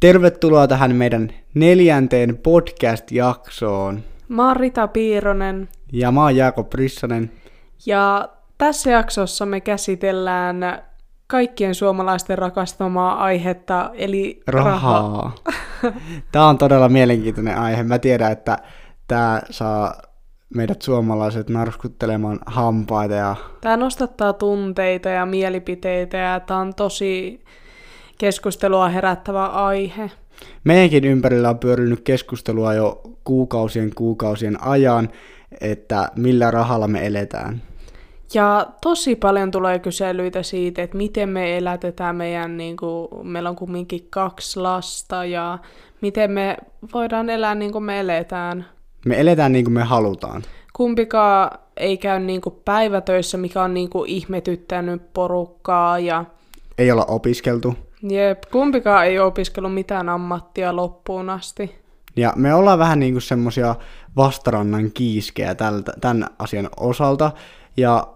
Tervetuloa tähän meidän neljänteen podcast-jaksoon. Mä oon Rita Piironen Ja mä oon Jaakob Rissanen. ja tässä jaksossa me käsitellään kaikkien suomalaisten rakastamaa aihetta, eli rahaa. Rahaa. Tämä on todella mielenkiintoinen aihe. Mä tiedän, että tämä saa meidät suomalaiset narskuttelemaan hampaita ja Tämä nostattaa tunteita ja mielipiteitä ja tämä on tosi keskustelua herättävä aihe. meidänkin ympärillä on pyörinyt keskustelua jo kuukausien kuukausien ajan, että millä rahalla me eletään. Ja tosi paljon tulee kyselyitä siitä, että miten me elätetään meidän, niin kuin, meillä on kumminkin kaksi lasta ja miten me voidaan elää niin kuin me eletään. Me eletään niin kuin me halutaan. Kumpikaan ei käy niin kuin päivätöissä, mikä on niin kuin ihmetyttänyt porukkaa ja Ei olla opiskeltu. Jep, kumpikaan ei opiskellut mitään ammattia loppuun asti. Ja me ollaan vähän niin kuin semmosia vastarannan kiiskejä tältä, tämän asian osalta. Ja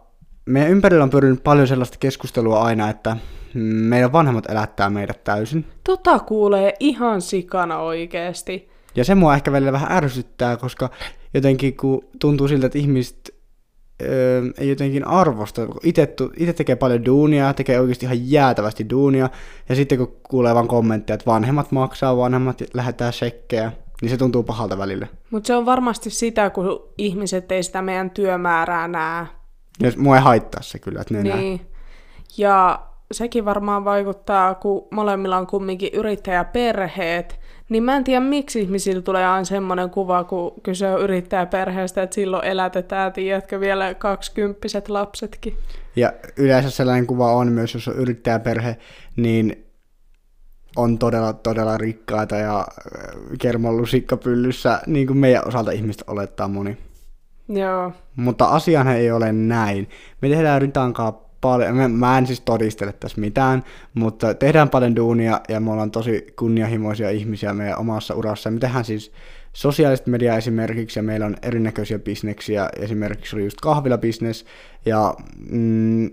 meidän ympärillä on pyörinyt paljon sellaista keskustelua aina, että meidän vanhemmat elättää meidät täysin. Tota kuulee ihan sikana oikeesti. Ja se mua ehkä välillä vähän ärsyttää, koska jotenkin kun tuntuu siltä, että ihmiset öö, ei jotenkin arvosta. Itse tekee paljon duunia, tekee oikeasti ihan jäätävästi duunia, ja sitten kun kuulee vaan kommentteja, että vanhemmat maksaa, vanhemmat lähettää shekkejä, niin se tuntuu pahalta välillä. Mutta se on varmasti sitä, kun ihmiset ei sitä meidän työmäärää näe. Ja mua ei haittaa se kyllä, että ne. Niin. Ja sekin varmaan vaikuttaa, kun molemmilla on kumminkin yrittäjäperheet, niin mä en tiedä, miksi ihmisillä tulee aina semmoinen kuva, kun kyse on yrittäjäperheestä, että silloin elätetään, tiedätkö, vielä kaksikymppiset lapsetkin. Ja yleensä sellainen kuva on myös, jos on yrittäjäperhe, niin on todella, todella rikkaita ja äh, kerman lusikkapyllyssä, niin kuin meidän osalta ihmistä olettaa moni. Joo. Mutta asiahan ei ole näin. Me tehdään Ritankaan paljon, mä, mä en siis todistele tässä mitään, mutta tehdään paljon duunia ja me ollaan tosi kunnianhimoisia ihmisiä meidän omassa urassa. Me tehdään siis sosiaalista mediaa esimerkiksi ja meillä on erinäköisiä bisneksiä, esimerkiksi oli just kahvilabisnes ja mm,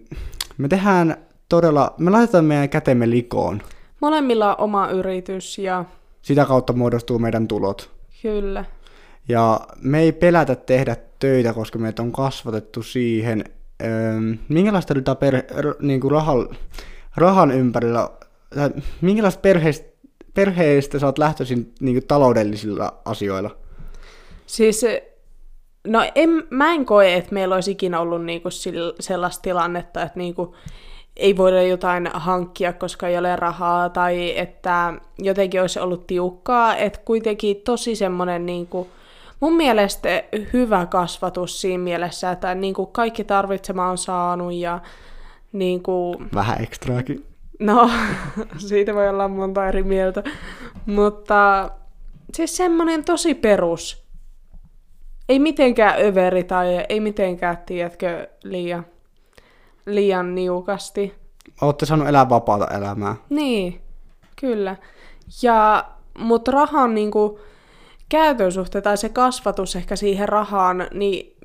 me tehdään todella, me laitetaan meidän kätemme likoon. Molemmilla on oma yritys ja Sitä kautta muodostuu meidän tulot. kyllä. Ja me ei pelätä tehdä töitä, koska meitä on kasvatettu siihen, minkälaista rytä per, r, niin kuin rahan, rahan ympärillä, tai minkälaista perheestä, perheestä sä oot lähtöisin niin kuin taloudellisilla asioilla? Siis, no en, mä en koe, että meillä olisi ikinä ollut niinku sellaista tilannetta, että niinku ei voida jotain hankkia, koska ei ole rahaa, tai että jotenkin olisi ollut tiukkaa, että kuitenkin tosi semmoinen niinku, mun mielestä hyvä kasvatus siinä mielessä, että niinku kaikki tarvitsema on saanut ja niinku, Vähän ekstraakin. No, siitä voi olla monta eri mieltä. Mutta siis semmoinen tosi perus. Ei mitenkään överi tai ei mitenkään, tiedätkö, liian, liian niukasti. Ootte saanut elää vapaata elämää. Niin, kyllä. Ja, mutta rahan niinku, käytön suhteen tai se kasvatus ehkä siihen rahaan, niin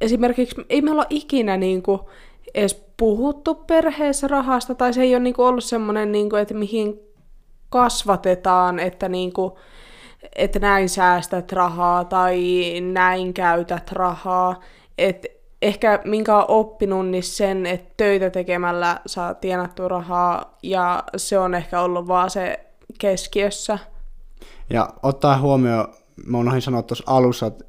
esimerkiksi ei me olla ikinä niinku, edes puhuttu perheessä rahasta, tai se ei ole niinku, ollut semmoinen, niinku, että mihin kasvatetaan, että, niinku, että näin säästät rahaa tai näin käytät rahaa. Et ehkä minkä on oppinut, niin sen, että töitä tekemällä saa tienattua rahaa, ja se on ehkä ollut vaan se keskiössä. Ja ottaa huomioon, mä unohdin sanoa tuossa alussa, että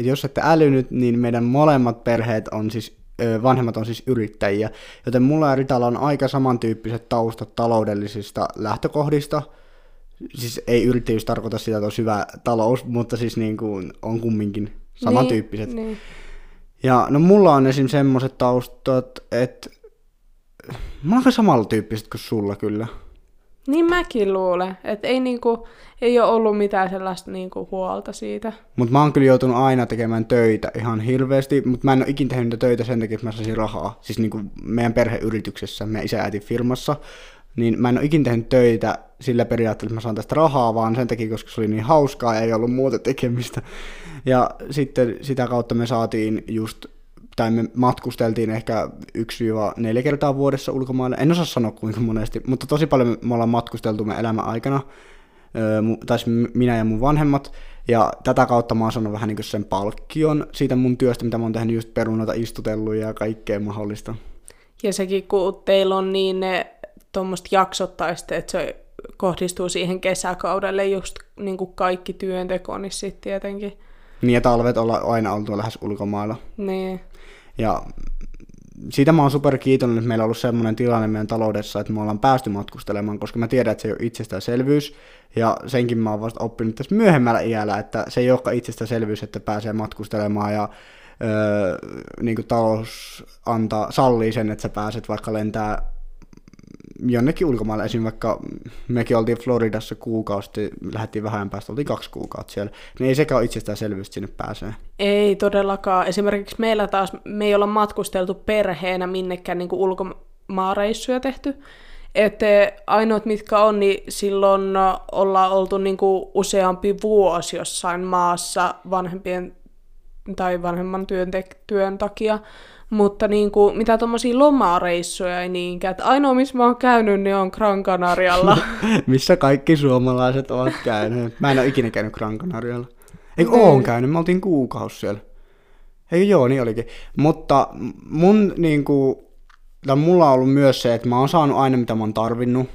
jos ette älynyt, niin meidän molemmat perheet on siis, vanhemmat on siis yrittäjiä, joten mulla ja Ritalla on aika samantyyppiset taustat taloudellisista lähtökohdista. Siis ei yrittäjyys tarkoita sitä, että on hyvä talous, mutta siis niin kuin on kumminkin samantyyppiset. Niin, niin. Ja no mulla on esim. semmoset taustat, että mä oon aika samantyyppiset kuin sulla kyllä. Niin mäkin luulen, että ei, niinku, ei ole ollut mitään sellaista niinku huolta siitä. Mutta mä oon kyllä joutunut aina tekemään töitä ihan hirveästi, mutta mä en ole ikinä tehnyt töitä sen takia, että mä saisin rahaa. Siis niin kuin meidän perheyrityksessä, meidän isä äitin firmassa, niin mä en ole ikinä tehnyt töitä sillä periaatteella, että mä saan tästä rahaa, vaan sen takia, koska se oli niin hauskaa ja ei ollut muuta tekemistä. Ja sitten sitä kautta me saatiin just, tai me matkusteltiin ehkä 1-4 kertaa vuodessa ulkomaille. En osaa sanoa kuinka monesti, mutta tosi paljon me ollaan matkusteltu me elämän aikana. tai minä ja mun vanhemmat, ja tätä kautta mä oon saanut vähän niin sen palkkion siitä mun työstä, mitä mä oon tehnyt just perunoita istutellut ja kaikkea mahdollista. Ja sekin, kun teillä on niin ne tuommoista jaksottaista, että se kohdistuu siihen kesäkaudelle just niin kuin kaikki työnteko, niin sitten tietenkin. Niin ja talvet olla aina oltu lähes ulkomailla. Niin. Ja siitä mä oon super kiitollinen, että meillä on ollut semmoinen tilanne meidän taloudessa, että me ollaan päästy matkustelemaan, koska mä tiedän, että se ei ole itsestäänselvyys. Ja senkin mä oon vasta oppinut tässä myöhemmällä iällä, että se ei olekaan itsestäänselvyys, että pääsee matkustelemaan ja öö, niin kuin talous antaa, sallii sen, että sä pääset vaikka lentää jonnekin ulkomaille, esim. vaikka mekin oltiin Floridassa kuukausi, lähdettiin vähän päästä, oltiin kaksi kuukautta siellä, niin ei sekään ole itsestäänselvyys, että sinne pääsee. Ei todellakaan. Esimerkiksi meillä taas, me ei olla matkusteltu perheenä minnekään niin kuin ulkomaareissuja tehty. Että ainoat mitkä on, niin silloin ollaan oltu niin kuin useampi vuosi jossain maassa vanhempien tai vanhemman työn, työn takia. Mutta niin kuin, mitä tuommoisia lomareissuja ei niinkään. Että ainoa, missä mä oon käynyt, niin on Gran Canarialla. missä kaikki suomalaiset ovat käyneet. Mä en ole ikinä käynyt Gran Canarialla. Eikö niin. oon käynyt? Mä oltiin kuukausi siellä. Eikö joo, niin olikin. Mutta mun niin kuin, mulla on ollut myös se, että mä oon saanut aina mitä mä oon tarvinnut.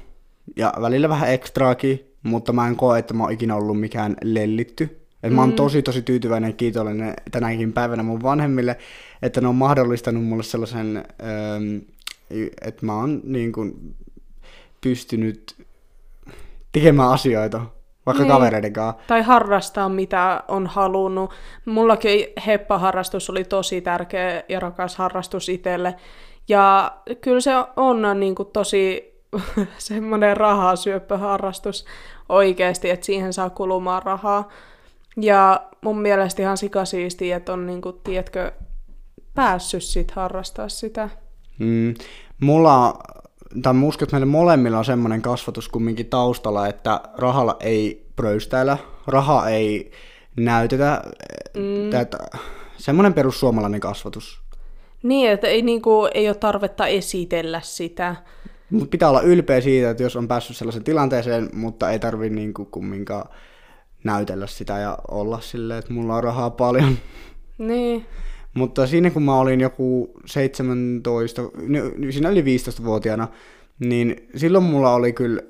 Ja välillä vähän ekstraakin, mutta mä en koe, että mä oon ikinä ollut mikään lellitty. Et mm. mä oon mm. tosi tosi tyytyväinen ja kiitollinen tänäkin päivänä mun vanhemmille, että ne on mahdollistanut mulle sellaisen, ähm, että mä oon niin kuin pystynyt tekemään asioita, vaikka niin. kavereiden kanssa. Tai harrastaa mitä on halunnut. Mullakin heppaharrastus oli tosi tärkeä ja rakas harrastus itselle. Ja kyllä se on niin kuin tosi semmoinen rahasyöppöharrastus oikeasti, että siihen saa kulumaan rahaa. Ja mun mielestä ihan sikasiistiä, että on niinku, tiedätkö, päässyt sit harrastaa sitä. Mm, mulla, tai mä uskon, että meillä molemmilla on semmoinen kasvatus kumminkin taustalla, että rahalla ei pröystäillä, raha ei näytetä, mm. että semmoinen perussuomalainen kasvatus. Niin, että ei, niinku, ei ole tarvetta esitellä sitä. Mutta pitää olla ylpeä siitä, että jos on päässyt sellaiseen tilanteeseen, mutta ei tarvi niinku kumminkaan näytellä sitä ja olla silleen, että mulla on rahaa paljon. Niin. Mutta siinä kun mä olin joku 17, siinä oli 15-vuotiaana, niin silloin mulla oli kyllä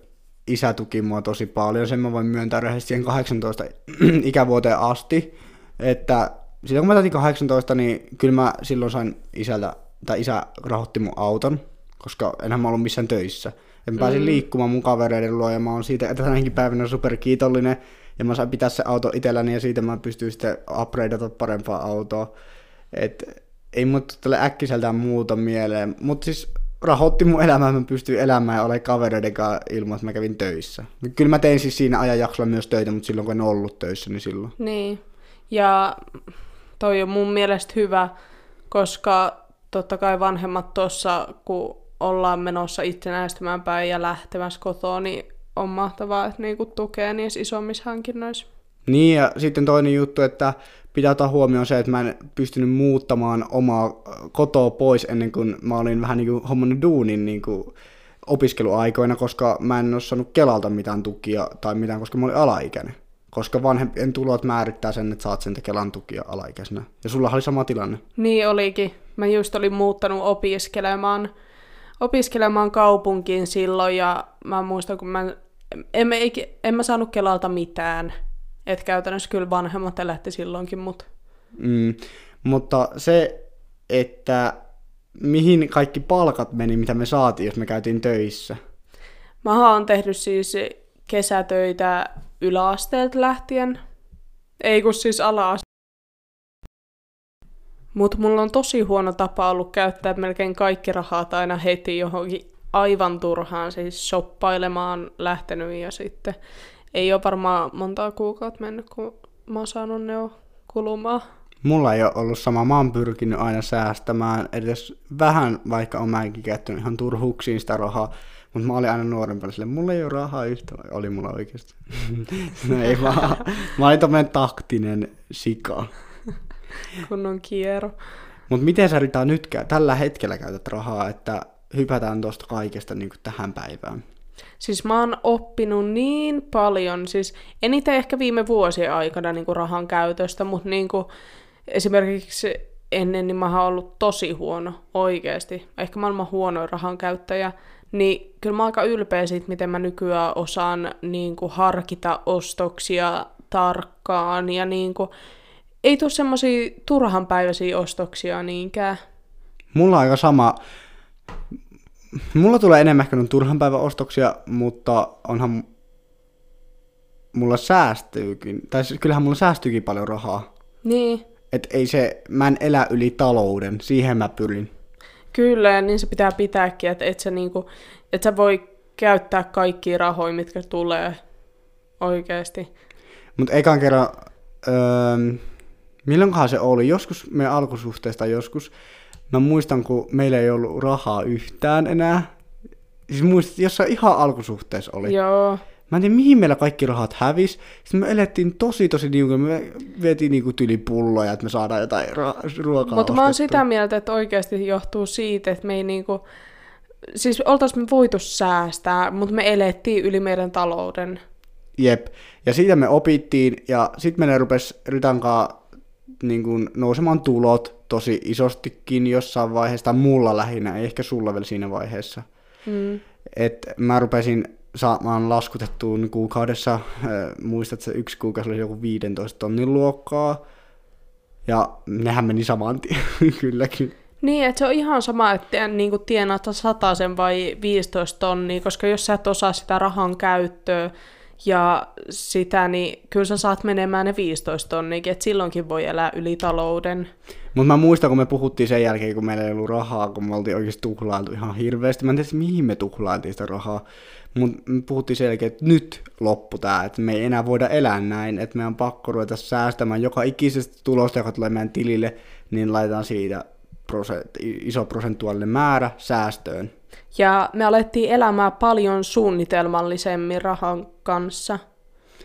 isä tuki mua tosi paljon, sen mä voin myöntää rehellisesti siihen 18 ikävuoteen asti, että silloin kun mä täytin 18, niin kyllä mä silloin sain isältä, tai isä rahoitti mun auton, koska enhän mä ollut missään töissä. En pääsin mm. liikkumaan mun kavereiden luo ja mä oon siitä että tänäkin päivänä super kiitollinen, ja mä sain pitää se auto itselläni ja siitä mä pystyin sitten upgradeata parempaa autoa. Et ei mut tälle äkkiseltään muuta mieleen, mutta siis rahoitti mun elämää, mä pystyin elämään ja olemaan kavereiden kanssa ilman, että mä kävin töissä. Kyllä mä tein siis siinä ajanjaksolla myös töitä, mutta silloin kun en ollut töissä, niin silloin. Niin, ja toi on mun mielestä hyvä, koska totta kai vanhemmat tuossa, kun ollaan menossa itsenäistymään päin ja lähtemässä kotoa, niin on mahtavaa, että niinku tukee niissä isommissa hankinnoissa. Niin, ja sitten toinen juttu, että pitää ottaa huomioon se, että mä en pystynyt muuttamaan omaa kotoa pois ennen kuin mä olin vähän niin kuin hommannut duunin niin kuin opiskeluaikoina, koska mä en ole saanut Kelalta mitään tukia tai mitään, koska mä olin alaikäinen. Koska vanhempien tulot määrittää sen, että saat sen Kelan tukia alaikäisenä. Ja sulla oli sama tilanne. Niin olikin. Mä just olin muuttanut opiskelemaan, opiskelemaan kaupunkiin silloin ja mä muistan, kun mä en, mä, en mä saanut Kelalta mitään. Et käytännössä kyllä vanhemmat lähti silloinkin, mutta... Mm, mutta se, että mihin kaikki palkat meni, mitä me saatiin, jos me käytiin töissä? Mä oon tehnyt siis kesätöitä yläasteelta lähtien. Ei kun siis ala Mutta mulla on tosi huono tapa ollut käyttää melkein kaikki rahat aina heti johonkin aivan turhaan siis shoppailemaan lähtenyt ja sitten ei ole varmaan montaa kuukautta mennyt, kun mä oon saanut ne kulumaan. Mulla ei ole ollut sama. Mä oon pyrkinyt aina säästämään edes vähän, vaikka on mäkin käyttänyt ihan turhuuksiin sitä rahaa. Mutta mä olin aina nuorempana sille, mulla ei ole rahaa yhtä, oli mulla oikeasti. no ei vaan. Mä olin tämmöinen taktinen sika. Kunnon kiero. Mutta miten sä Rita nyt tällä hetkellä käytät rahaa, että hypätään tuosta kaikesta niin tähän päivään. Siis mä oon oppinut niin paljon, siis eniten ehkä viime vuosien aikana niin kuin rahan käytöstä, mutta niin kuin esimerkiksi ennen niin mä oon ollut tosi huono oikeasti. Ehkä maailman huonoin rahan käyttäjä. Niin kyllä mä oon aika ylpeä siitä, miten mä nykyään osaan niin kuin harkita ostoksia tarkkaan ja niin kuin, ei tule semmoisia turhanpäiväisiä ostoksia niinkään. Mulla on aika sama. Mulla tulee enemmän ehkä turhan päivän ostoksia, mutta onhan mulla säästyykin, tai siis kyllähän mulla säästyykin paljon rahaa. Niin. Et ei se, mä en elä yli talouden, siihen mä pyrin. Kyllä, ja niin se pitää pitääkin, että et sä, niinku, et sä voi käyttää kaikkia rahoja, mitkä tulee oikeasti. Mutta ekan kerran, öö, milloinkohan se oli, joskus me alkusuhteesta joskus, mä muistan, kun meillä ei ollut rahaa yhtään enää. Siis muistat, jossain ihan alkusuhteessa oli. Joo. Mä en tiedä, mihin meillä kaikki rahat hävis. Sitten me elettiin tosi, tosi niukin. Me vietiin niinku tyli pulloja, että me saadaan jotain ra- ruokaa Mutta mä oon sitä mieltä, että oikeasti johtuu siitä, että me ei niinku... Siis oltais me voitu säästää, mutta me elettiin yli meidän talouden. Jep. Ja siitä me opittiin, ja sitten meille rupesi Rytankaa niin nousemaan tulot tosi isostikin jossain vaiheessa, tai mulla lähinnä, ei ehkä sulla vielä siinä vaiheessa. Mm. Et mä rupesin saamaan laskutettuun kuukaudessa, äh, muistat, että se yksi kuukausi oli joku 15 tonnin luokkaa, ja nehän meni saman tien, kylläkin. Niin, että se on ihan sama, että niin tienaat sen vai 15 tonnia, koska jos sä et osaa sitä rahan käyttöä ja sitä, niin kyllä sä saat menemään ne 15 tonniakin, että silloinkin voi elää yli talouden. Mutta mä muistan, kun me puhuttiin sen jälkeen, kun meillä ei ollut rahaa, kun me oltiin oikeasti tuhlailtu ihan hirveästi. Mä en tiedä, mihin me tuhlailtiin sitä rahaa. Mutta me puhuttiin sen jälkeen, että nyt loppu tää, että me ei enää voida elää näin, että meidän on pakko ruveta säästämään joka ikisestä tulosta, joka tulee meidän tilille, niin laitetaan siitä prosent, iso prosentuaalinen määrä säästöön. Ja me alettiin elämään paljon suunnitelmallisemmin rahan kanssa.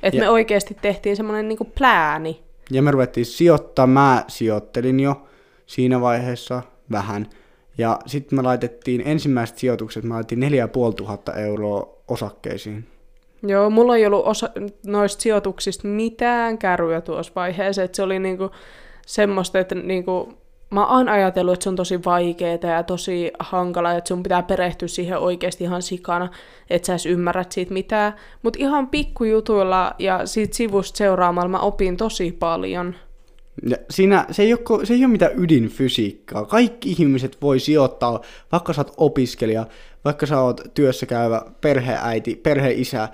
Että Ja- me oikeasti tehtiin semmoinen niinku plääni. Ja me ruvettiin sijoittaa, mä sijoittelin jo siinä vaiheessa vähän. Ja sitten me laitettiin ensimmäiset sijoitukset, me laitettiin 4500 euroa osakkeisiin. Joo, mulla ei ollut osa, noista sijoituksista mitään kärryä tuossa vaiheessa, että se oli niinku semmoista, että niinku, mä oon ajatellut, että se on tosi vaikeaa ja tosi hankala, että sun pitää perehtyä siihen oikeasti ihan sikana, että sä edes ymmärrät siitä mitään. Mutta ihan pikkujutuilla ja siitä sivusta seuraamalla mä opin tosi paljon. Ja siinä, se, ei ole, se ei ole mitään ydinfysiikkaa. Kaikki ihmiset voi sijoittaa, vaikka sä oot opiskelija, vaikka sä oot työssä käyvä perheäiti, perheisä,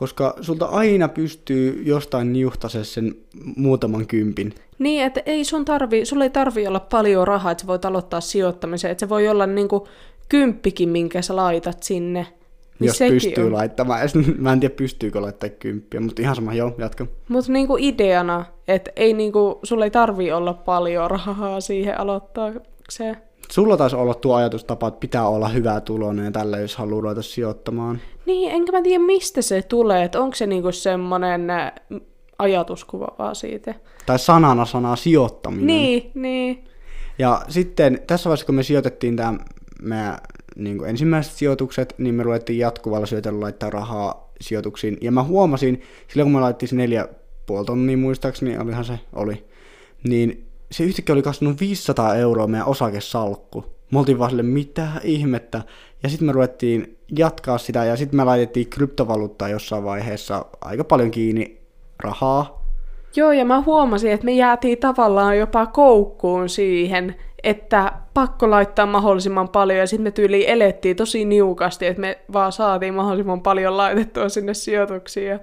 koska sulta aina pystyy jostain niuhtaisen sen muutaman kympin. Niin, että ei sun tarvi, sulla ei tarvi olla paljon rahaa, että sä voit aloittaa sijoittamisen, että se voi olla niinku kymppikin, minkä sä laitat sinne. Niin jos pystyy on. laittamaan. Mä en tiedä, pystyykö laittamaan kymppiä, mutta ihan sama, joo, jatka. Mutta niinku ideana, että ei niinku, sulla ei tarvi olla paljon rahaa siihen aloittaakseen. Sulla taisi olla tuo ajatustapa, että pitää olla hyvää tuloinen ja tällä, jos haluaa ruveta sijoittamaan. Niin, enkä mä tiedä mistä se tulee, että onko se niinku semmonen äh, ajatuskuva vaan siitä. Tai sanana sanaa sijoittaminen. Niin, niin. Ja sitten tässä vaiheessa, kun me sijoitettiin tämä meidän niin kuin ensimmäiset sijoitukset, niin me ruvettiin jatkuvalla syötellä laittaa rahaa sijoituksiin. Ja mä huomasin, silloin kun me laitettiin se neljä puoli tonnia muistaakseni, olihan se, oli, niin se yhtäkkiä oli kasvanut 500 euroa meidän osakesalkku. Me oltiin vaan sille, mitä ihmettä. Ja sitten me ruvettiin jatkaa sitä, ja sitten me laitettiin kryptovaluuttaa jossain vaiheessa aika paljon kiinni rahaa. Joo, ja mä huomasin, että me jäätiin tavallaan jopa koukkuun siihen, että pakko laittaa mahdollisimman paljon, ja sitten me tyyliin elettiin tosi niukasti, että me vaan saatiin mahdollisimman paljon laitettua sinne sijoituksiin, ja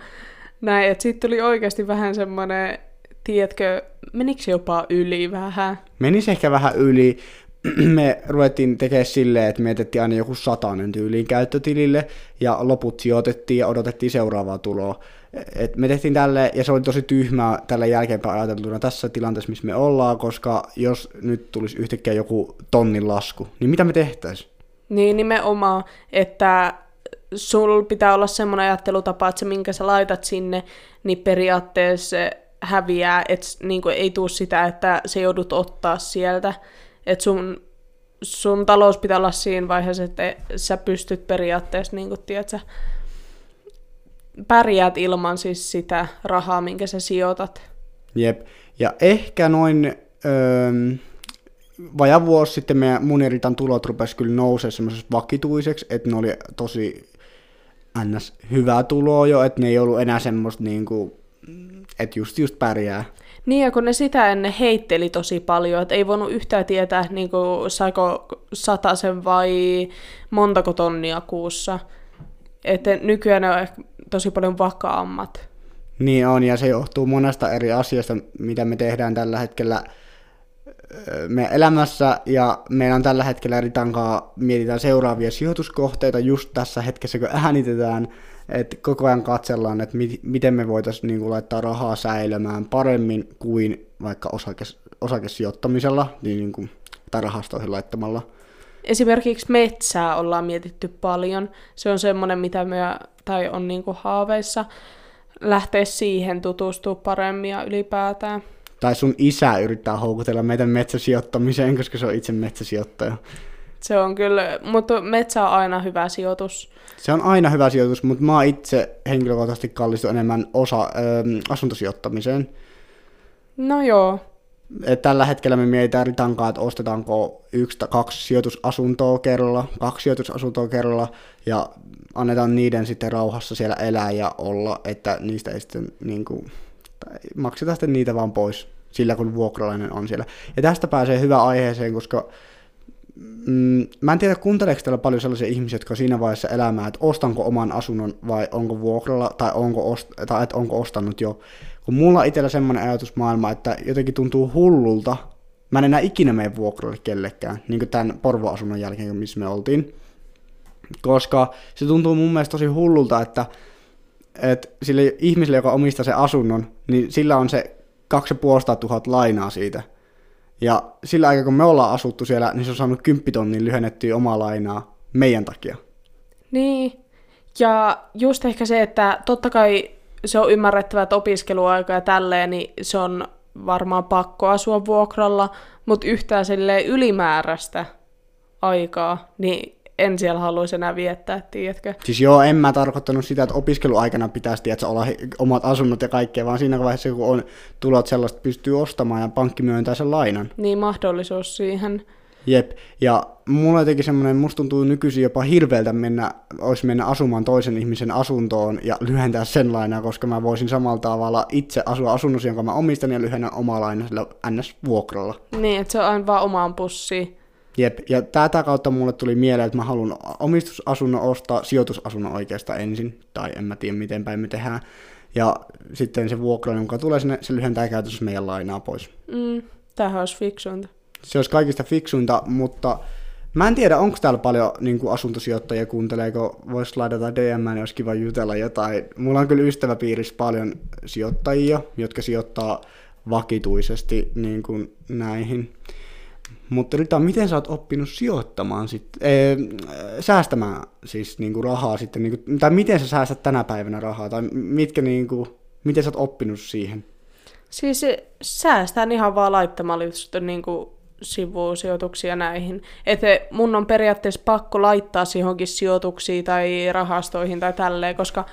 näin, että sitten tuli oikeasti vähän semmoinen, tiedätkö, menikö se jopa yli vähän? Menisi ehkä vähän yli. Me ruvettiin tekemään silleen, että me jätettiin aina joku satanen tyyliin käyttötilille ja loput sijoitettiin ja odotettiin seuraavaa tuloa. Et me tehtiin tälle, ja se oli tosi tyhmää tällä jälkeenpäin ajateltuna tässä tilanteessa, missä me ollaan, koska jos nyt tulisi yhtäkkiä joku tonnin lasku, niin mitä me tehtäisiin? Niin nimenomaan, että sul pitää olla semmoinen ajattelutapa, että se minkä sä laitat sinne, niin periaatteessa häviää, että niin ei tule sitä, että se joudut ottaa sieltä. Että sun, sun talous pitää olla siinä vaiheessa, että sä pystyt periaatteessa, niin kuin, tiedätkö, pärjäät ilman siis sitä rahaa, minkä sä sijoitat. Jep. Ja ehkä noin öö, vaja vuosi sitten meidän muniritan tulot rupesi kyllä nousee semmoisessa vakituiseksi, että ne oli tosi ns. hyvää tuloa jo, että ne ei ollut enää semmoista niinku, että just just pärjää. Niin, ja kun ne sitä ennen heitteli tosi paljon, että ei voinut yhtään tietää, niin kuin, saiko sen vai montako tonnia kuussa. Että nykyään ne on ehkä tosi paljon vakaammat. Niin on, ja se johtuu monesta eri asiasta, mitä me tehdään tällä hetkellä meidän elämässä, ja meillä on tällä hetkellä eri tankaa, mietitään seuraavia sijoituskohteita just tässä hetkessä, kun äänitetään, että koko ajan katsellaan, että mi- miten me voitaisiin niin kuin, laittaa rahaa säilymään paremmin kuin vaikka osakes- osakesijoittamisella niin, niin kuin, tai rahastoihin laittamalla. Esimerkiksi metsää ollaan mietitty paljon. Se on semmoinen, mitä me, tai on niin kuin haaveissa, lähteä siihen tutustua paremmin ja ylipäätään. Tai sun isä yrittää houkutella meitä metsäsijoittamiseen, koska se on itse metsäsijoittaja. Se on kyllä, mutta metsä on aina hyvä sijoitus. Se on aina hyvä sijoitus, mutta mä itse henkilökohtaisesti kallistun enemmän osa ö, asuntosijoittamiseen. No joo. Et tällä hetkellä me mietitään ritankaa, että ostetaanko yksi tai kaksi sijoitusasuntoa kerralla, kaksi sijoitusasuntoa kerralla, ja annetaan niiden sitten rauhassa siellä elää ja olla, että niistä ei sitten niin kuin, maksetaan sitten niitä vaan pois sillä, kun vuokralainen on siellä. Ja tästä pääsee hyvä aiheeseen, koska mm, mä en tiedä, kuunteleeko täällä paljon sellaisia ihmisiä, jotka on siinä vaiheessa elämää, että ostanko oman asunnon vai onko vuokralla, tai onko, ost- tai että onko ostanut jo. Kun mulla itsellä semmoinen ajatusmaailma, että jotenkin tuntuu hullulta, mä en enää ikinä mene vuokralle kellekään, niin kuin tämän Porvo-asunnon jälkeen, missä me oltiin. Koska se tuntuu mun mielestä tosi hullulta, että, että sille ihmiselle, joka omistaa sen asunnon, niin sillä on se 2500 lainaa siitä – ja sillä aikaa, kun me ollaan asuttu siellä, niin se on saanut kymppitonnin lyhennettyä omaa lainaa meidän takia. Niin, ja just ehkä se, että totta kai se on ymmärrettävä, että opiskeluaika ja tälleen, niin se on varmaan pakko asua vuokralla, mutta yhtään ylimääräistä aikaa, niin en siellä haluaisi enää viettää, tiedätkö? Siis joo, en mä tarkoittanut sitä, että opiskeluaikana pitäisi tiedätkö, olla omat asunnot ja kaikkea, vaan siinä vaiheessa, kun on tulot sellaista, pystyy ostamaan ja pankki myöntää sen lainan. Niin, mahdollisuus siihen. Jep, ja mulla jotenkin semmoinen, musta tuntuu nykyisin jopa hirveältä mennä, olisi mennä asumaan toisen ihmisen asuntoon ja lyhentää sen lainaa, koska mä voisin samalla tavalla itse asua asunnossa, jonka mä omistan ja lyhennä omaa lainaa sillä NS-vuokralla. Niin, että se on aina vaan omaan pussiin. Jep, ja tätä kautta mulle tuli mieleen, että mä haluan omistusasunnon ostaa, sijoitusasunnon oikeastaan ensin, tai en mä tiedä miten päin me tehdään. Ja sitten se vuokra, joka tulee sinne, se lyhentää käytössä meidän lainaa pois. Mm, tämähän olisi fiksuinta. Se olisi kaikista fiksuinta, mutta mä en tiedä, onko täällä paljon niin kuin asuntosijoittajia kuunteleeko, voisi laittaa DM, niin olisi kiva jutella jotain. Mulla on kyllä ystäväpiirissä paljon sijoittajia, jotka sijoittaa vakituisesti niin kuin näihin. Mutta Rita, miten sä oot oppinut sijoittamaan sitten, ee, säästämään siis niinku rahaa sitten, niinku, tai miten sä säästät tänä päivänä rahaa, tai mitkä niinku, miten sä oot oppinut siihen? Siis säästään ihan vaan laittamalla just niinku sivusijoituksia näihin. Että mun on periaatteessa pakko laittaa johonkin sijoituksiin tai rahastoihin tai tälleen, koska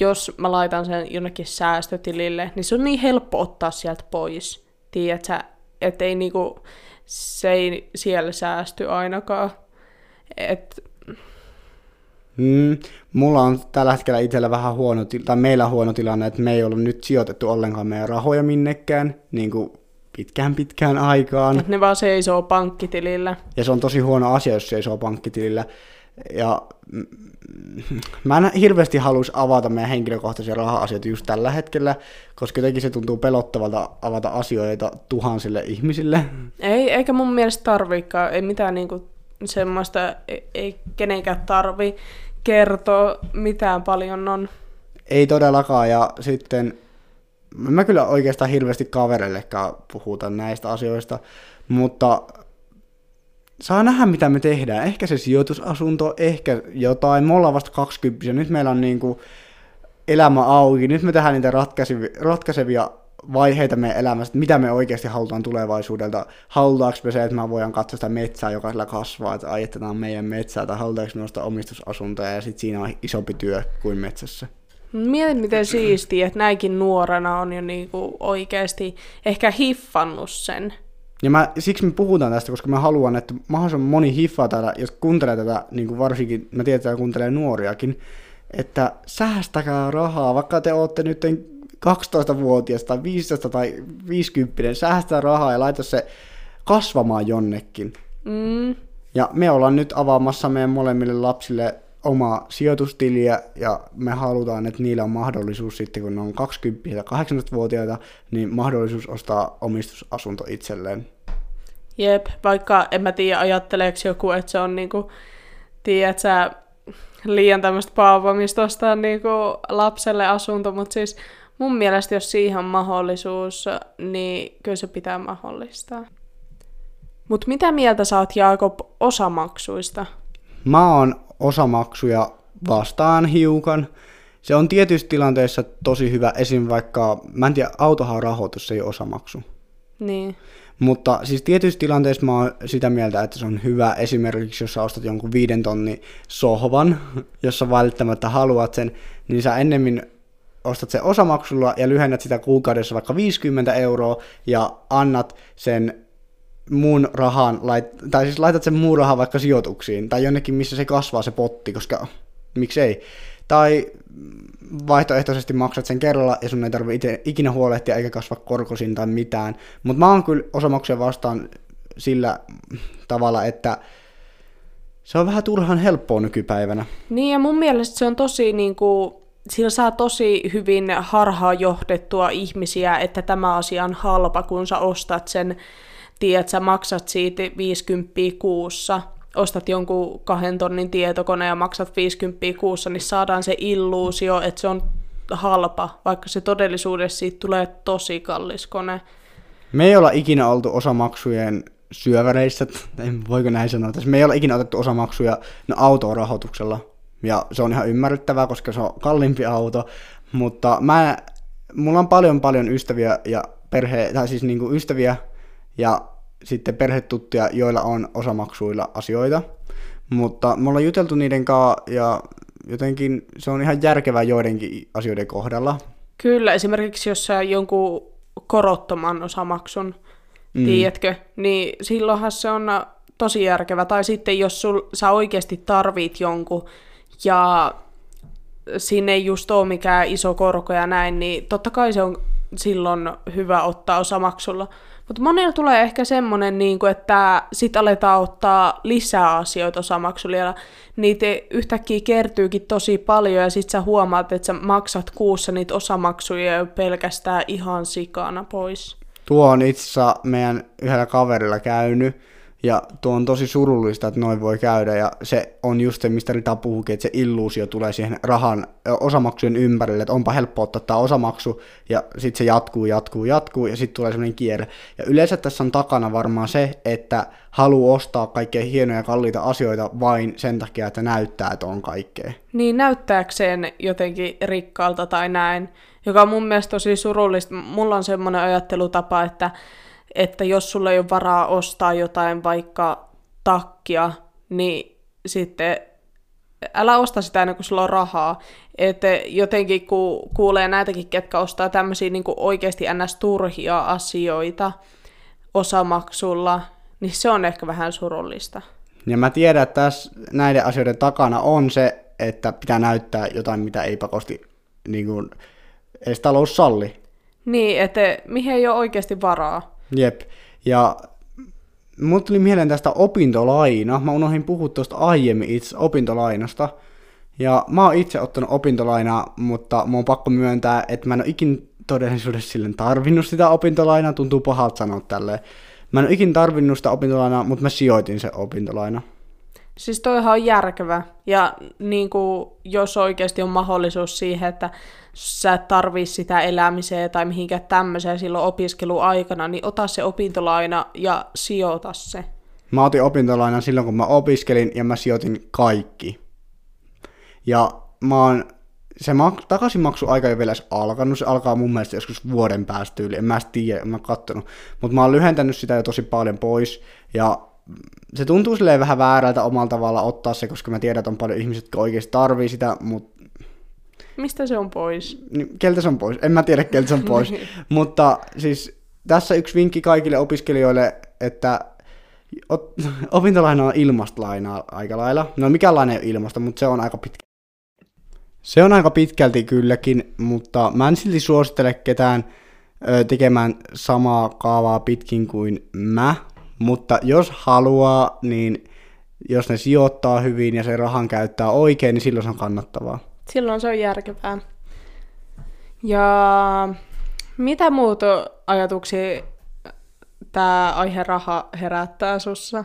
jos mä laitan sen jonnekin säästötilille, niin se on niin helppo ottaa sieltä pois. Tiedätkö, että ei niinku, se ei siellä säästy ainakaan. Et... Mm, mulla on tällä hetkellä itsellä vähän huono, tai meillä on huono tilanne, että me ei ollut nyt sijoitettu ollenkaan meidän rahoja minnekään, niin kuin pitkään pitkään aikaan. Et ne vaan seisoo pankkitilillä. Ja se on tosi huono asia, jos seisoo pankkitilillä. Ja mä en hirveästi haluaisi avata meidän henkilökohtaisia raha-asioita just tällä hetkellä, koska jotenkin se tuntuu pelottavalta avata asioita tuhansille ihmisille. Ei, eikä mun mielestä tarviikaan, ei mitään niinku semmoista, ei, ei kenenkään tarvi kertoa mitään paljon on. Ei todellakaan, ja sitten mä kyllä oikeastaan hirveästi kavereillekaan puhuta näistä asioista, mutta saa nähdä, mitä me tehdään. Ehkä se sijoitusasunto, ehkä jotain. Me ollaan vasta 20, nyt meillä on niin kuin elämä auki. Nyt me tehdään niitä ratkaisevia, vaiheita meidän elämästä, mitä me oikeasti halutaan tulevaisuudelta. Halutaanko me se, että me voidaan katsoa sitä metsää, joka sillä kasvaa, että ajetetaan meidän metsää, tai halutaanko me nostaa omistusasuntoja, ja sitten siinä on isompi työ kuin metsässä. Mietin, miten siistiä, että näinkin nuorena on jo niinku oikeasti ehkä hiffannut sen. Ja mä, siksi me puhutaan tästä, koska mä haluan, että mahdollisimman moni hiffaa täällä, jos kuuntelee tätä, niin kuin varsinkin, mä tiedän, että kuuntelee nuoriakin, että säästäkää rahaa, vaikka te olette nyt 12-vuotias tai 15 tai 50, säästää rahaa ja laita se kasvamaan jonnekin. Mm. Ja me ollaan nyt avaamassa meidän molemmille lapsille omaa sijoitustiliä ja me halutaan, että niillä on mahdollisuus sitten, kun ne on 20 ja 18-vuotiaita, niin mahdollisuus ostaa omistusasunto itselleen. Jep, vaikka en mä tiedä ajatteleeko joku, että se on niinku, tiedät sä, liian tämmöistä paavamista ostaa niinku lapselle asunto, mutta siis mun mielestä jos siihen on mahdollisuus, niin kyllä se pitää mahdollistaa. Mutta mitä mieltä sä oot Jaakob osamaksuista? Mä oon osamaksuja vastaan hiukan. Se on tietyissä tilanteissa tosi hyvä, esim. vaikka, mä en tiedä, autohan rahoitus, ei ole osamaksu. Niin. Mutta siis tietyissä tilanteissa mä oon sitä mieltä, että se on hyvä esimerkiksi, jos sä ostat jonkun viiden tonni sohvan, jos sä välttämättä haluat sen, niin sä ennemmin ostat sen osamaksulla ja lyhennät sitä kuukaudessa vaikka 50 euroa ja annat sen muun rahan, lait, tai siis laitat sen muun rahan vaikka sijoituksiin, tai jonnekin, missä se kasvaa se potti, koska miksei. Tai vaihtoehtoisesti maksat sen kerralla, ja sun ei tarvitse ikinä huolehtia eikä kasva korkosin tai mitään. Mutta mä oon kyllä osamaksuja vastaan sillä tavalla, että se on vähän turhan helppoa nykypäivänä. Niin, ja mun mielestä se on tosi niin kuin, sillä saa tosi hyvin harhaa johdettua ihmisiä, että tämä asia on halpa, kun sä ostat sen tiedät, sä maksat siitä 50 kuussa, ostat jonkun kahden tonnin tietokone ja maksat 50 kuussa, niin saadaan se illuusio, että se on halpa, vaikka se todellisuudessa siitä tulee tosi kallis kone. Me ei olla ikinä oltu osamaksujen syöväreissä, voiko näin sanoa, me ei olla ikinä otettu osamaksuja no, autorahoituksella, ja se on ihan ymmärrettävää, koska se on kalliimpi auto, mutta mä, mulla on paljon paljon ystäviä ja perhe, tai siis niinku ystäviä ja sitten perhetuttuja, joilla on osamaksuilla asioita. Mutta me ollaan juteltu niiden kanssa ja jotenkin se on ihan järkevää joidenkin asioiden kohdalla. Kyllä, esimerkiksi jos sä jonkun korottoman osamaksun, mm. tiedätkö, niin silloinhan se on tosi järkevä. Tai sitten jos sul, sä oikeasti tarvit jonkun ja sinne ei just ole mikään iso korko ja näin, niin totta kai se on silloin hyvä ottaa osamaksulla. Mutta monella tulee ehkä semmoinen, niin kuin, että sit aletaan ottaa lisää asioita osamaksulla. Niitä yhtäkkiä kertyykin tosi paljon ja sit sä huomaat, että sä maksat kuussa niitä osamaksuja jo pelkästään ihan sikana pois. Tuo on itse meidän yhdellä kaverilla käynyt ja tuo on tosi surullista, että noin voi käydä, ja se on just se, mistä Rita puhukin, että se illuusio tulee siihen rahan osamaksujen ympärille, että onpa helppo ottaa tämä osamaksu, ja sitten se jatkuu, jatkuu, jatkuu, ja sitten tulee sellainen kierre. Ja yleensä tässä on takana varmaan se, että haluaa ostaa kaikkea hienoja ja kalliita asioita vain sen takia, että näyttää, että on kaikkea. Niin, näyttääkseen jotenkin rikkaalta tai näin, joka on mun mielestä tosi surullista. Mulla on semmoinen ajattelutapa, että että jos sulla ei ole varaa ostaa jotain vaikka takkia, niin sitten älä osta sitä ennen kuin sulla on rahaa. Että jotenkin kun kuulee näitäkin, ketkä ostaa tämmöisiä niin oikeasti ns. turhia asioita osamaksulla, niin se on ehkä vähän surullista. Ja mä tiedän, että tässä näiden asioiden takana on se, että pitää näyttää jotain, mitä ei pakosti niin kuin, edes talous salli. Niin, että mihin ei ole oikeasti varaa. Jep. Ja mulle tuli mieleen tästä opintolaina. Mä unohdin puhua tuosta aiemmin itse opintolainasta. Ja mä oon itse ottanut opintolainaa, mutta mä oon pakko myöntää, että mä en ole ikin todellisuudessa silleen tarvinnut sitä opintolainaa. Tuntuu pahalta sanoa tälleen. Mä en ole ikin tarvinnut sitä opintolainaa, mutta mä sijoitin se opintolaina. Siis toihan on järkevä. Ja niin kuin, jos oikeasti on mahdollisuus siihen, että sä et tarvii sitä elämiseen tai mihinkään tämmöiseen silloin opiskeluaikana, niin ota se opintolaina ja sijoita se. Mä otin opintolainan silloin, kun mä opiskelin ja mä sijoitin kaikki. Ja mä oon, se mak- takaisinmaksuaika ei vielä edes alkanut, se alkaa mun mielestä joskus vuoden päästä yli, en mä tiedä, en mä kattonut. Mutta mä oon lyhentänyt sitä jo tosi paljon pois, ja se tuntuu silleen vähän väärältä omalla tavalla ottaa se, koska mä tiedän, että on paljon ihmisiä, jotka oikeasti tarvii sitä, mutta Mistä se on pois? Niin, keltä se on pois? En mä tiedä, keltä se on pois. Mutta siis tässä yksi vinkki kaikille opiskelijoille, että opintolaina on ilmasta lainaa aika lailla. No mikä laina ei ole ilmasta, mutta se on aika pitkä. Se on aika pitkälti kylläkin, mutta mä en silti suosittele ketään tekemään samaa kaavaa pitkin kuin mä, mutta jos haluaa, niin jos ne sijoittaa hyvin ja se rahan käyttää oikein, niin silloin se on kannattavaa. Silloin se on järkevää. Ja mitä muuta ajatuksia tämä aihe raha herättää sussa?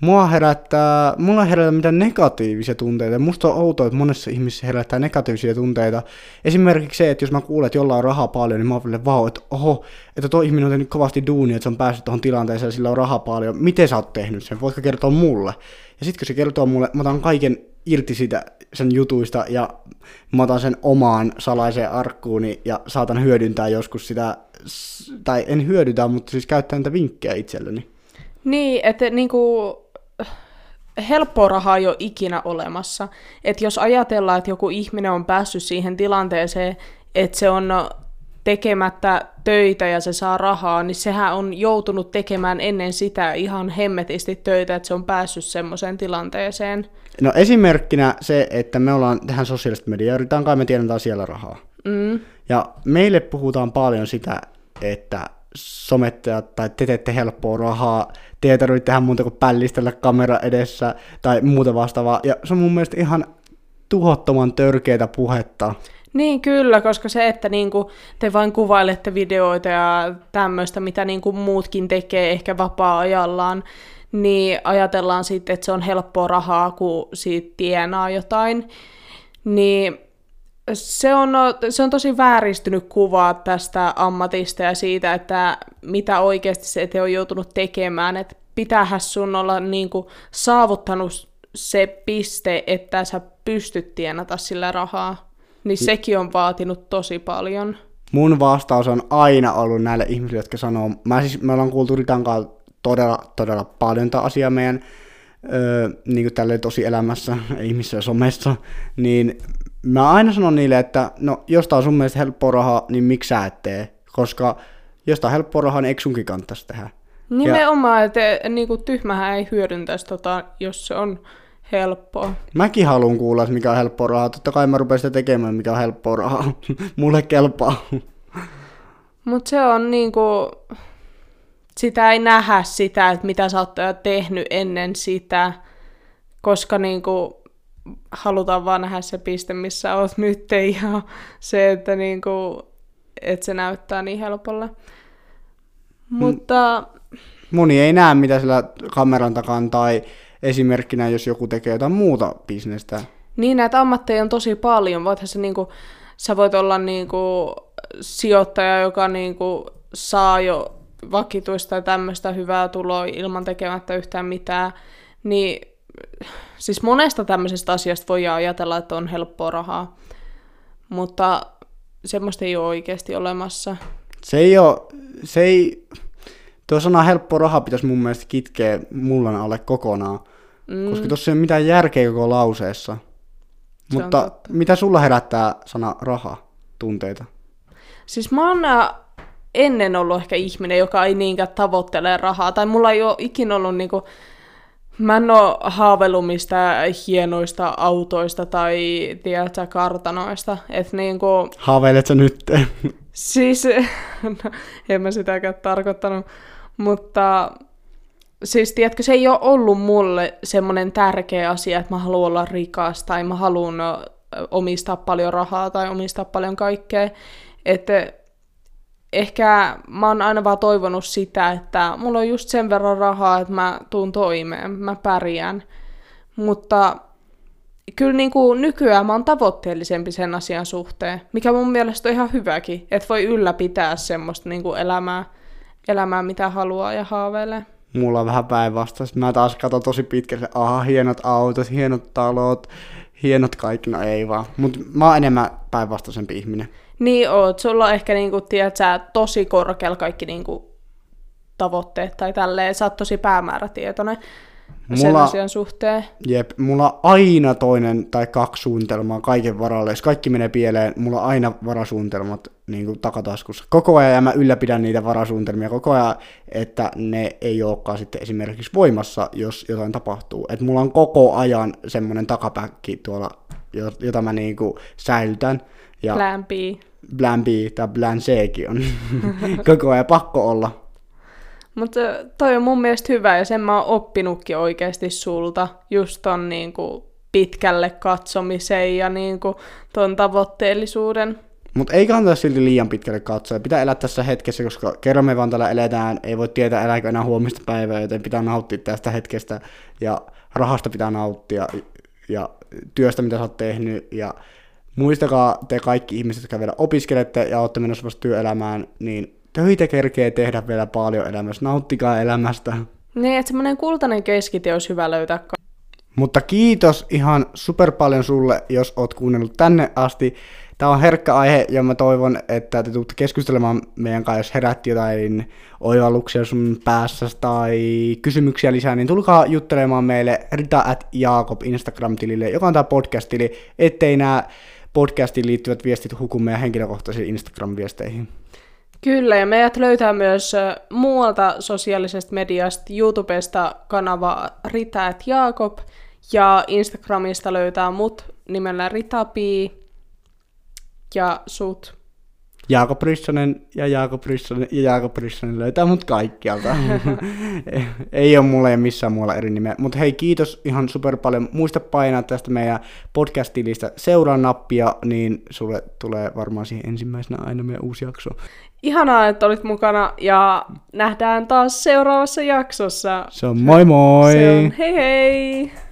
Mua herättää, mulla ei herätä mitään negatiivisia tunteita. Musta on outoa, että monessa ihmisessä herättää negatiivisia tunteita. Esimerkiksi se, että jos mä kuulen, että jollain on rahaa paljon, niin mä oon vau, että oho, että tuo ihminen on tehnyt kovasti duunia, että se on päässyt tuohon tilanteeseen ja sillä on rahaa paljon. Miten sä oot tehnyt sen? Voitko kertoa mulle? Ja sitten kun se kertoo mulle, mä otan kaiken irti siitä sen jutuista ja mä otan sen omaan salaiseen arkkuuni ja saatan hyödyntää joskus sitä, tai en hyödyntää, mutta siis käyttää niitä vinkkejä itselleni. Niin, että niinku, helppoa rahaa ei ole ikinä olemassa. Että jos ajatellaan, että joku ihminen on päässyt siihen tilanteeseen, että se on tekemättä töitä ja se saa rahaa, niin sehän on joutunut tekemään ennen sitä ihan hemmetisti töitä, että se on päässyt semmoiseen tilanteeseen. No esimerkkinä se, että me ollaan tähän sosiaalista mediaa, yritetään kai me tiedetään siellä rahaa. Mm. Ja meille puhutaan paljon sitä, että somettajat tai te teette helppoa rahaa, te ei tarvitse tehdä muuta kuin pällistellä kamera edessä tai muuta vastaavaa. Ja se on mun mielestä ihan tuhottoman törkeitä puhetta. Niin kyllä, koska se, että niinku te vain kuvailette videoita ja tämmöistä, mitä niinku muutkin tekee ehkä vapaa-ajallaan, niin ajatellaan sitten, että se on helppoa rahaa, kun siitä tienaa jotain. Niin se on, se on tosi vääristynyt kuva tästä ammatista ja siitä, että mitä oikeasti se te on joutunut tekemään. Että pitäähän sun olla niin kuin, saavuttanut se piste, että sä pystyt tienata sillä rahaa. Niin sekin on vaatinut tosi paljon. Mun vastaus on aina ollut näille ihmisille, jotka sanoo, mä siis, me ollaan kuultu Ritan todella, todella paljon tätä asiaa meidän öö, niin kuin tosi elämässä, ihmissä ja somessa, niin mä aina sanon niille, että no, jos tää on sun mielestä helppoa rahaa, niin miksi sä et tee? Koska jos tää on helppoa rahaa, niin eikö sunkin kannattaisi tehdä? Nimenomaan, että niinku, tyhmähän ei hyödyntäisi tota, jos se on helppoa. Mäkin haluan kuulla, mikä on helppoa rahaa. Totta kai mä rupean sitä tekemään, mikä on helppoa rahaa. Mulle kelpaa. Mutta se on niinku, sitä ei nähdä sitä, että mitä sä oot tehnyt ennen sitä, koska niinku, halutaan vaan nähdä se piste, missä oot nyt, ja se, että niinku, et se näyttää niin helpolle. Mutta... Moni ei näe, mitä sillä kameran takan tai esimerkkinä, jos joku tekee jotain muuta bisnestä. Niin, näitä ammatteja on tosi paljon. Voithan se niinku, sä voit olla niinku sijoittaja, joka niinku saa jo vakituista ja tämmöistä hyvää tuloa ilman tekemättä yhtään mitään. Niin siis monesta tämmöisestä asiasta voi ajatella, että on helppoa rahaa, mutta semmoista ei ole oikeasti olemassa. Se ei ole, se ei, tuo sana helppo raha pitäisi mun mielestä kitkeä mullan alle kokonaan, mm. koska tuossa ei ole mitään järkeä koko lauseessa. Se Mutta mitä sulla herättää sana raha tunteita? Siis mä oon äh, ennen ollut ehkä ihminen, joka ei niinkään tavoittele rahaa, tai mulla ei ole ikinä ollut niinku, Mä en oo haaveillut mistään hienoista autoista tai, tiedätkö, kartanoista. Et niinku... Haaveilet sä nyt? Siis, no, en mä sitäkään tarkoittanut, mutta siis tiedätkö, se ei ole ollut mulle semmoinen tärkeä asia, että mä haluan olla rikas tai mä haluan omistaa paljon rahaa tai omistaa paljon kaikkea. Että ehkä mä oon aina vaan toivonut sitä, että mulla on just sen verran rahaa, että mä tuun toimeen, mä pärjään. Mutta kyllä niin kuin nykyään mä oon tavoitteellisempi sen asian suhteen, mikä mun mielestä on ihan hyväkin, että voi ylläpitää semmoista niin kuin elämää, elämää, mitä haluaa ja haaveilee. Mulla on vähän päinvastaista. Mä taas katson tosi pitkälle, aha, hienot autot, hienot talot, hienot kaikki, no ei vaan. Mutta mä oon enemmän päinvastaisempi ihminen. Niin oot, sulla on ehkä niinku, tiedät, sä, tosi korkealla kaikki niinku, tavoitteet tai tälleen, sä oot tosi päämäärätietoinen. sen Mulla- asian suhteen. Jep, mulla aina toinen tai kaksi suunnitelmaa kaiken varalle. Jos kaikki menee pieleen, mulla on aina varasuunnitelmat niin kuin takataskussa. Koko ajan ja mä ylläpidän niitä varasuunnitelmia koko ajan, että ne ei olekaan sitten esimerkiksi voimassa, jos jotain tapahtuu. Et mulla on koko ajan semmoinen takapäkki tuolla, jo- jota mä niin kuin säilytän. Ja Plan B. plan B tai plan Ckin on koko ajan pakko olla. Mutta toi on mun mielestä hyvä ja sen mä oon oppinutkin oikeasti sulta. Just ton niinku pitkälle katsomisen ja niinku ton tavoitteellisuuden. Mutta ei kannata silti liian pitkälle katsoa. Pitää elää tässä hetkessä, koska kerran me vaan täällä eletään, ei voi tietää elääkö enää huomista päivää, joten pitää nauttia tästä hetkestä. Ja rahasta pitää nauttia ja työstä, mitä sä oot tehnyt. Ja muistakaa te kaikki ihmiset, jotka vielä opiskelette ja olette menossa vasta työelämään, niin töitä kerkee tehdä vielä paljon elämässä. Nauttikaa elämästä. Niin, että semmoinen kultainen keskitie olisi hyvä löytää. Mutta kiitos ihan super paljon sulle, jos oot kuunnellut tänne asti. Tämä on herkkä aihe ja mä toivon, että te tuutte keskustelemaan meidän kanssa, jos herätti jotain oivalluksia sun päässä tai kysymyksiä lisää, niin tulkaa juttelemaan meille Rita at Jaakob Instagram-tilille, joka on tämä podcast-tili, ettei nämä podcastiin liittyvät viestit huku meidän henkilökohtaisiin Instagram-viesteihin. Kyllä, ja meidät löytää myös muualta sosiaalisesta mediasta, YouTubesta kanava Rita et Jaakob, ja Instagramista löytää mut nimellä Ritapi ja sut. Jaakob Rissanen ja Jaakob Rissanen ja Jaakob Rissanen löytää mut kaikkialta. Ei ole mulle missään muualla eri nimeä. Mutta hei, kiitos ihan super paljon. Muista painaa tästä meidän podcast-tilistä seuraa nappia, niin sulle tulee varmaan siihen ensimmäisenä aina meidän uusi jakso. Ihanaa, että olit mukana, ja nähdään taas seuraavassa jaksossa. Se on moi moi! Se on hei hei!